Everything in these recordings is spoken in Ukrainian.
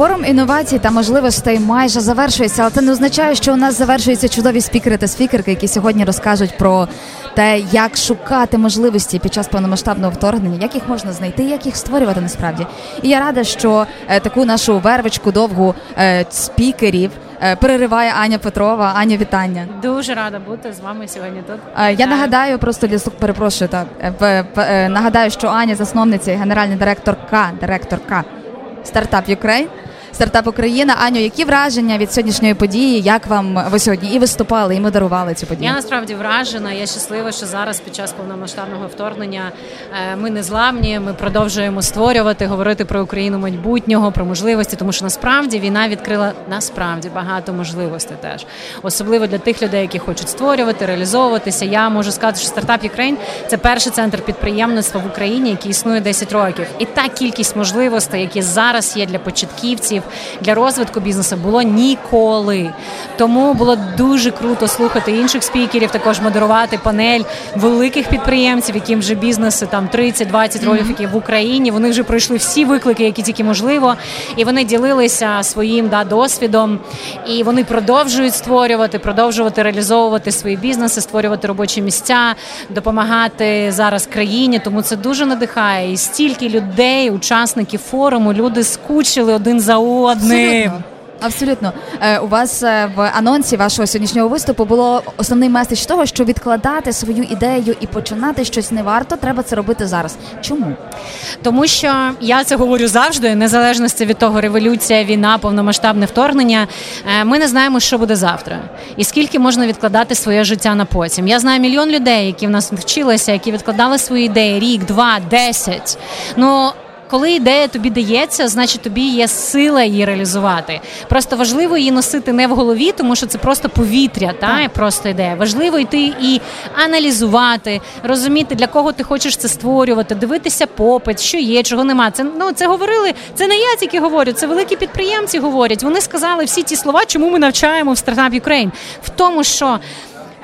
Форум інновацій та можливостей майже завершується, але це не означає, що у нас завершуються чудові спікери та спікерки, які сьогодні розкажуть про те, як шукати можливості під час повномасштабного вторгнення, як їх можна знайти, як їх створювати насправді. І я рада, що е, таку нашу вервичку довгу е, спікерів е, перериває Аня Петрова. Аня, вітання. Дуже рада бути з вами сьогодні. Тут Я нагадаю, просто для слух перепрошую е, Нагадаю, що Аня засновниця і генеральна директорка, директорка Стартап Ukraine. Стартап Україна. Аню, які враження від сьогоднішньої події? Як вам ви сьогодні і виступали, і модерували цю подію? я насправді вражена. Я щаслива, що зараз під час повномасштабного вторгнення е, ми не зламні. Ми продовжуємо створювати, говорити про Україну майбутнього, про можливості, тому що насправді війна відкрила насправді багато можливостей. Теж особливо для тих людей, які хочуть створювати, реалізовуватися. Я можу сказати, що стартап Ukraine – це перший центр підприємництва в Україні, який існує 10 років, і та кількість можливостей, які зараз є для початківців, для розвитку бізнесу, було ніколи. Тому було дуже круто слухати інших спікерів, також модерувати панель великих підприємців, яким вже бізнеси там 30-20 років, які в Україні. Вони вже пройшли всі виклики, які тільки можливо, і вони ділилися своїм да досвідом, і вони продовжують створювати, продовжувати реалізовувати свої бізнеси, створювати робочі місця, допомагати зараз країні. Тому це дуже надихає. І стільки людей, учасників форуму, люди скучили один за одним. Абсолютно. Абсолютно, Е, у вас е, в анонсі вашого сьогоднішнього виступу було основний меседж того, що відкладати свою ідею і починати щось не варто. Треба це робити зараз. Чому? Тому що я це говорю завжди, незалежності від того, революція, війна, повномасштабне вторгнення. е, Ми не знаємо, що буде завтра, і скільки можна відкладати своє життя на потім. Я знаю мільйон людей, які в нас вчилися, які відкладали свої ідеї рік, два, десять. Ну. Коли ідея тобі дається, значить тобі є сила її реалізувати. Просто важливо її носити не в голові, тому що це просто повітря, та просто ідея. Важливо йти і аналізувати, розуміти, для кого ти хочеш це створювати, дивитися попит, що є, чого нема. Це ну це говорили. Це не я тільки говорю, це великі підприємці говорять. Вони сказали всі ті слова, чому ми навчаємо в стартап Ukraine. в тому, що.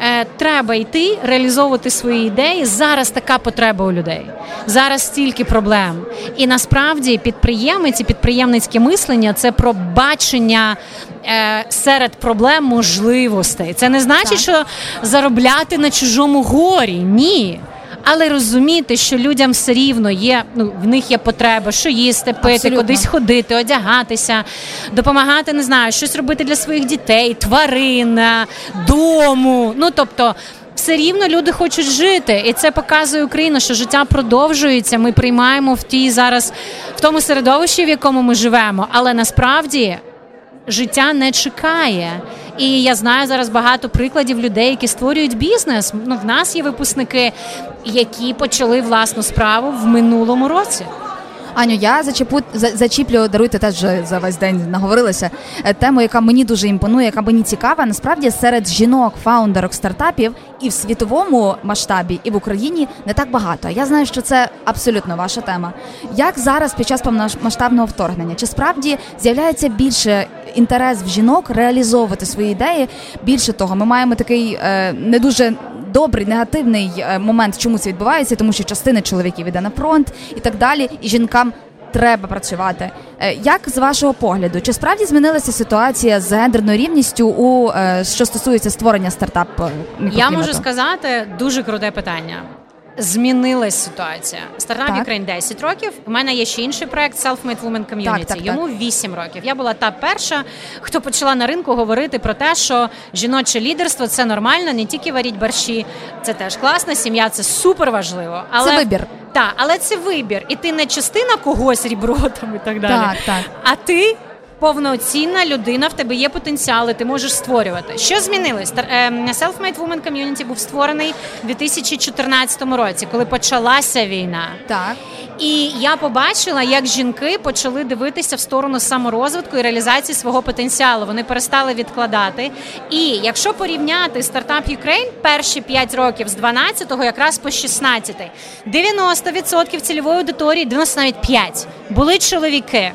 Е, треба йти реалізовувати свої ідеї. Зараз така потреба у людей. Зараз стільки проблем. І насправді підприємець і підприємницьке мислення це про бачення е, серед проблем можливостей. Це не значить, що заробляти на чужому горі. Ні. Але розуміти, що людям все рівно є, ну в них є потреба, що їсти, пити, Абсолютно. кудись ходити, одягатися, допомагати, не знаю, щось робити для своїх дітей, тварин, е, дому. Ну тобто. Все рівно люди хочуть жити, і це показує Україна, що життя продовжується. Ми приймаємо в тій зараз в тому середовищі, в якому ми живемо, але насправді життя не чекає. І я знаю зараз багато прикладів людей, які створюють бізнес. Ну, в нас є випускники, які почали власну справу в минулому році. Аню, я зачепу зачіплю, даруйте теж за весь день наговорилася. е, Тему, яка мені дуже імпонує, яка мені цікава. Насправді серед жінок, фаундерок стартапів і в світовому масштабі, і в Україні не так багато. Я знаю, що це абсолютно ваша тема. Як зараз під час повномасштабного вторгнення? Чи справді з'являється більше інтерес в жінок реалізовувати свої ідеї? Більше того, ми маємо такий е, не дуже добрий негативний е, момент, чому це відбувається, тому що частина чоловіків іде на фронт і так далі, і жінкам. Треба працювати. Е, Як з вашого погляду, чи справді змінилася ситуація з гендерною рівністю у що стосується створення стартап? Я можу сказати дуже круте питання. Змінилась ситуація. Стартап Так. Ukraine 10 років. У мене є ще інший проект Self-Made Women Community. Так, так. Йому 8 років. Я була та перша, хто почала на ринку говорити про те, що жіноче лідерство це нормально, не тільки варіть борщі, це теж класно. Сім'я це супер важливо. Але Це вибір. Так, але це вибір, і ти не частина когось рібро там і так далі. Так, так. А ти повноцінна людина, в тебе є потенціал, і ти можеш створювати. Що змінилось? Ем, Self-Made Woman Community був створений у 2014 році, коли почалася війна. Так. І я побачила, як жінки почали дивитися в сторону саморозвитку і реалізації свого потенціалу. Вони перестали відкладати. І якщо порівняти стартап Ukraine перші 5 років з 12-го, якраз по 16, 90% цільової аудиторії, 90 навіть 5, були чоловіки.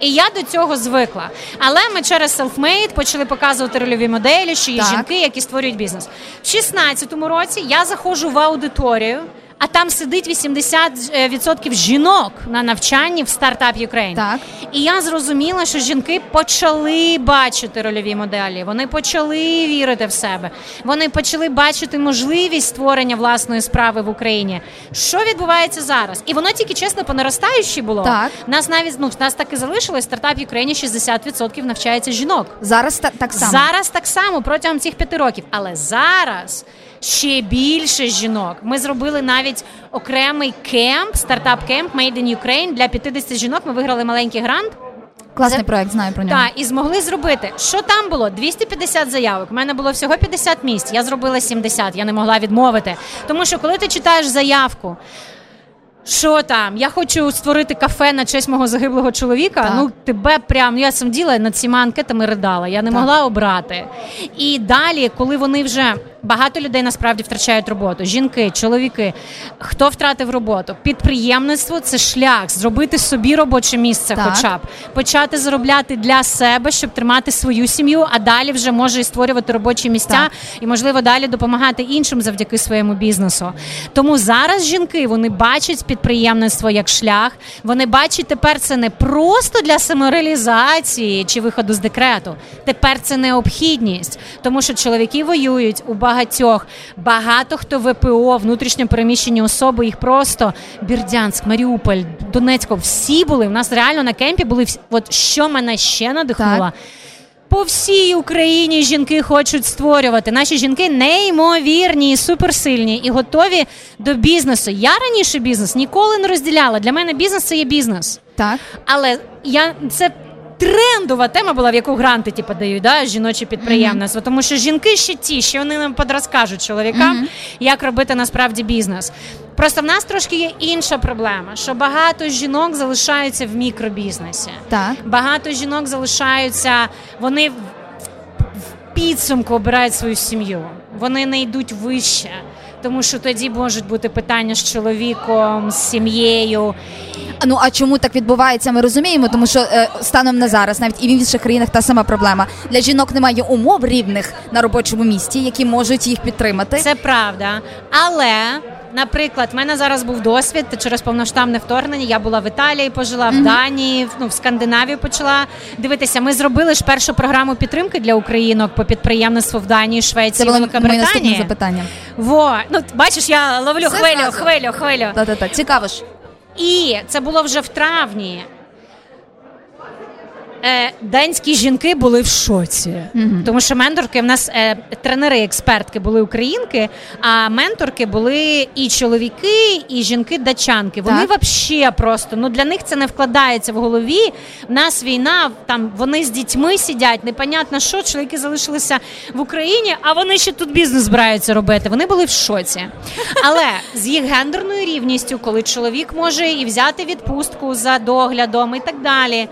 І я до цього звикла. Але ми через Selfmade почали показувати рольові моделі, що є Так. жінки, які створюють бізнес. В 16-му році я заходжу в аудиторію. А там сидить 80% жінок на навчанні в стартап Ukraine. Так. І я зрозуміла, що жінки почали бачити рольові моделі. Вони почали вірити в себе. Вони почали бачити можливість створення власної справи в Україні. Що відбувається зараз? І воно тільки чесно по наростаючій було. Так. Нас навіть ну нас так і залишилось. Стартап Україні 60% навчається жінок. Зараз та, так само. Зараз так само протягом цих п'яти років, але зараз. Ще більше жінок. Ми зробили навіть окремий кемп, стартап кемп Made in Ukraine для 50 жінок. Ми виграли маленький грант. Класний проект, знаю про нього. Так, і змогли зробити. Що там було? 250 заявок. У мене було всього 50 місць. Я зробила 70, Я не могла відмовити. Тому що коли ти читаєш заявку. Що там? Я хочу створити кафе на честь мого загиблого чоловіка. Так. Ну тебе прям я сам діла над цими анкетами ридала. Я не Так. могла обрати. І далі, коли вони вже багато людей насправді втрачають роботу, жінки, чоловіки, хто втратив роботу? Підприємництво це шлях зробити собі робоче місце, Так. хоча б почати заробляти для себе, щоб тримати свою сім'ю, а далі вже може і створювати робочі місця Так. і можливо далі допомагати іншим завдяки своєму бізнесу. Тому зараз жінки вони бачать підприємництво як шлях. Вони бачать тепер це не просто для самореалізації чи виходу з декрету. Тепер це необхідність, тому що чоловіки воюють у багатьох. Багато хто ВПО, внутрішньо переміщені особи, їх просто Бірдянськ, Маріуполь, Донецько, всі були. У нас реально на кемпі були всі. От що мене ще надихнуло. Так. По всій Україні жінки хочуть створювати. Наші жінки неймовірні, і суперсильні і готові до бізнесу. Я раніше бізнес ніколи не розділяла. Для мене бізнес це є бізнес. Так. Але я це. Трендова тема була, в яку гранти типу, дають, да, жіноче підприємництво. Тому що жінки ще ті, що вони нам подрозкажуть чоловікам, як робити насправді бізнес. Просто в нас трошки є інша проблема, що багато жінок залишаються в мікробізнесі. Так. Багато жінок залишаються, вони в- в підсумку обирають свою сім'ю. Вони не йдуть вище. Тому що тоді можуть бути питання з чоловіком, з сім'єю. Ну а чому так відбувається? Ми розуміємо, тому що е, станом на зараз, навіть і в інших країнах та сама проблема. Для жінок немає умов рівних на робочому місці, які можуть їх підтримати. Це правда. Але, наприклад, в мене зараз був досвід через повноштамне вторгнення. Я була в Італії, пожила в Данії, ну в Скандинавії почала дивитися. Ми зробили ж першу програму підтримки для українок по підприємництву в Данії, Це Швеції, було моє наступне запитання. Во, ну бачиш, я ловлю Все хвилю, зразу. хвилю, хвилю. Та та та цікаво ж. І це було вже в травні. Е, Данські жінки були в шоці, тому що менторки в нас е, тренери, експертки були українки, а менторки були і чоловіки, і жінки-дачанки. Вони взагалі просто ну для них це не вкладається в голові. В нас війна, там вони з дітьми сидять, непонятно що, чоловіки залишилися в Україні, а вони ще тут бізнес збираються робити. Вони були в шоці. Але з їх гендерною рівністю, коли чоловік може і взяти відпустку за доглядом і так далі.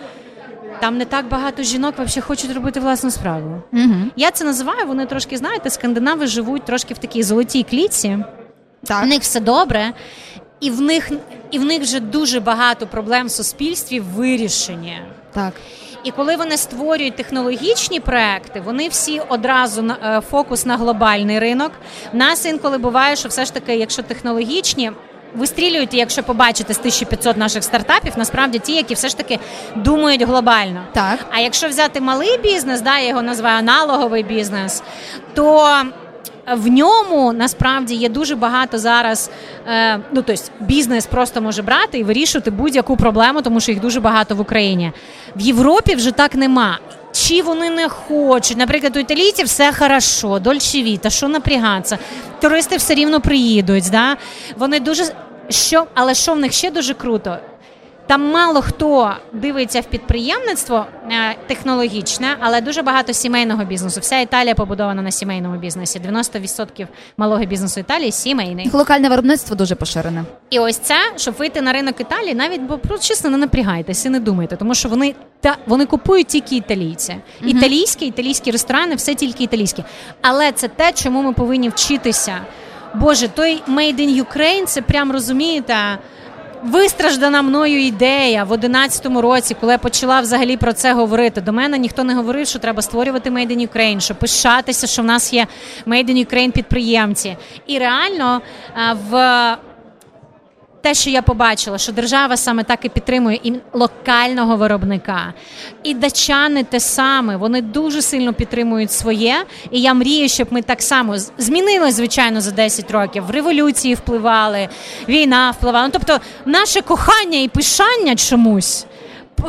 Там не так багато жінок взагалі хочуть робити власну справу. Угу. Я це називаю. Вони трошки знаєте, скандинави живуть трошки в такій золотій клітці. Так. В них все добре, і в них і в них вже дуже багато проблем в суспільстві вирішені. Так. І коли вони створюють технологічні проекти, вони всі одразу на е, фокус на глобальний ринок. В нас інколи буває, що все ж таки, якщо технологічні. Вистрілюють, якщо побачите з 1500 наших стартапів, насправді ті, які все ж таки думають глобально. Так. А якщо взяти малий бізнес, да, я його називаю аналоговий бізнес, то в ньому насправді є дуже багато зараз. Е, ну тобто бізнес просто може брати і вирішувати будь-яку проблему, тому що їх дуже багато в Україні. В Європі вже так нема. Чи вони не хочуть? Наприклад, у італійців все хорошо, дольче віта, що напрягатися? Туристи все рівно приїдуть. Да? Вони дуже що, але що в них ще дуже круто? Там мало хто дивиться в підприємництво е, технологічне, але дуже багато сімейного бізнесу. Вся Італія побудована на сімейному бізнесі. 90% малого бізнесу Італії сімейний. Локальне виробництво дуже поширене. І ось це, щоб вийти на ринок Італії, навіть бо просто чесно не напрягайтеся, не думайте, тому що вони та вони купують тільки італійці. Італійські, італійські ресторани, все тільки італійські. Але це те, чому ми повинні вчитися. Боже, той Made in Ukraine, це прям розумієте. Вистраждана мною ідея в 11-му році, коли я почала взагалі про це говорити. До мене ніхто не говорив, що треба створювати Made in Ukraine, що пишатися, що в нас є Made in Ukraine підприємці. І реально в те, що я побачила, що держава саме так і підтримує і локального виробника, і дачани те саме, вони дуже сильно підтримують своє. І я мрію, щоб ми так само змінили, звичайно, за 10 років. В революції впливали, війна впливала. Ну, тобто, наше кохання і пишання чомусь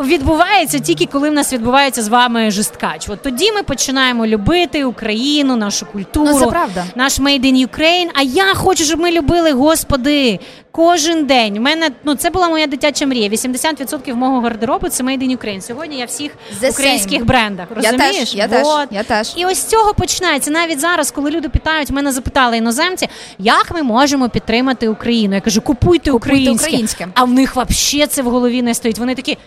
відбувається тільки коли в нас відбувається з вами жесткач. От тоді ми починаємо любити Україну, нашу культуру, ну, це правда. наш Made in Ukraine. А я хочу, щоб ми любили Господи кожен день. У мене ну це була моя дитяча мрія. 80% мого гардеробу це Made in Ukraine. Сьогодні я всіх The українських same. брендах. Розумієш? Я теж, я теж, я теж. І ось з цього починається. Навіть зараз, коли люди питають, мене запитали іноземці, як ми можемо підтримати Україну. Я кажу, купуйте, Купуйте українське. українське. А в них взагалі це в голові не стоїть. Вони такі.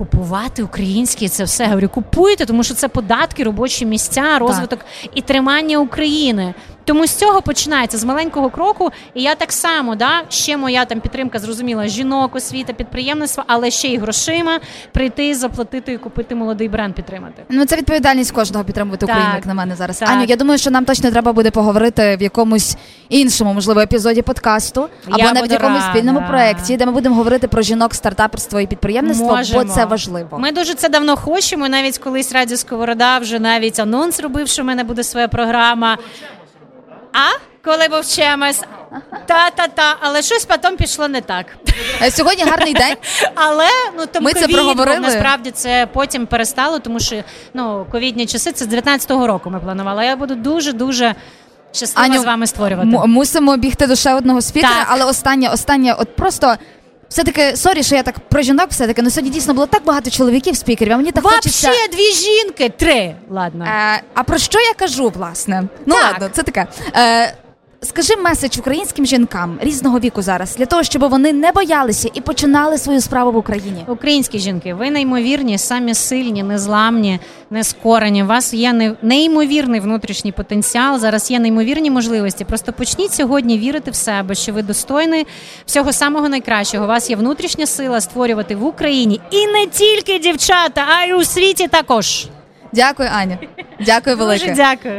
Купувати українське це все говорю, купуйте, тому що це податки, робочі місця, розвиток так. і тримання України. Тому з цього починається з маленького кроку. І я так само, да, ще моя там підтримка зрозуміла жінок, освіта, підприємництво, але ще й грошима прийти, заплатити і купити молодий бренд, підтримати. Ну це відповідальність кожного підтримувати так, Україну, як на мене зараз. Так. Аню, я думаю, що нам точно треба буде поговорити в якомусь іншому, можливо, епізоді подкасту або я навіть в якомусь спільному проєкті, де ми будемо говорити про жінок, стартаперство і підприємництво, Можемо. бо це важливо. Ми дуже це давно хочемо. Навіть колись Радіо Сковорода вже навіть анонс робив, що в мене буде своя програма. А коли був чемес, та-та-та, але щось потім пішло не так. Е, Сьогодні гарний день. Але ну тому Ми це ковід, проговорили. насправді це потім перестало, тому що ну ковідні часи це з 19-го року. Ми планували. Я буду дуже дуже щаслива Аню, з вами створювати. М- мусимо бігти до ще одного спікера, Так. але останнє, останнє, от просто. Все-таки, sorry, що я так про жінок все-таки, ну сьогодні дійсно було так багато чоловіків спікерів, а мені так хочеться... Вообще дві жінки, три. Ладно. Е, а про що я кажу, власне? Ну Так. ладно, це таке. Е, скажи меседж українським жінкам різного віку зараз для того, щоб вони не боялися і починали свою справу в Україні. Українські жінки, ви неймовірні, самі сильні, незламні, нескорені. У вас є неймовірний внутрішній потенціал. Зараз є неймовірні можливості. Просто почніть сьогодні вірити в себе, що ви достойні всього самого найкращого. У вас є внутрішня сила створювати в Україні і не тільки дівчата, а й у світі також. Дякую, Аня. Дякую велике. Дуже дякую.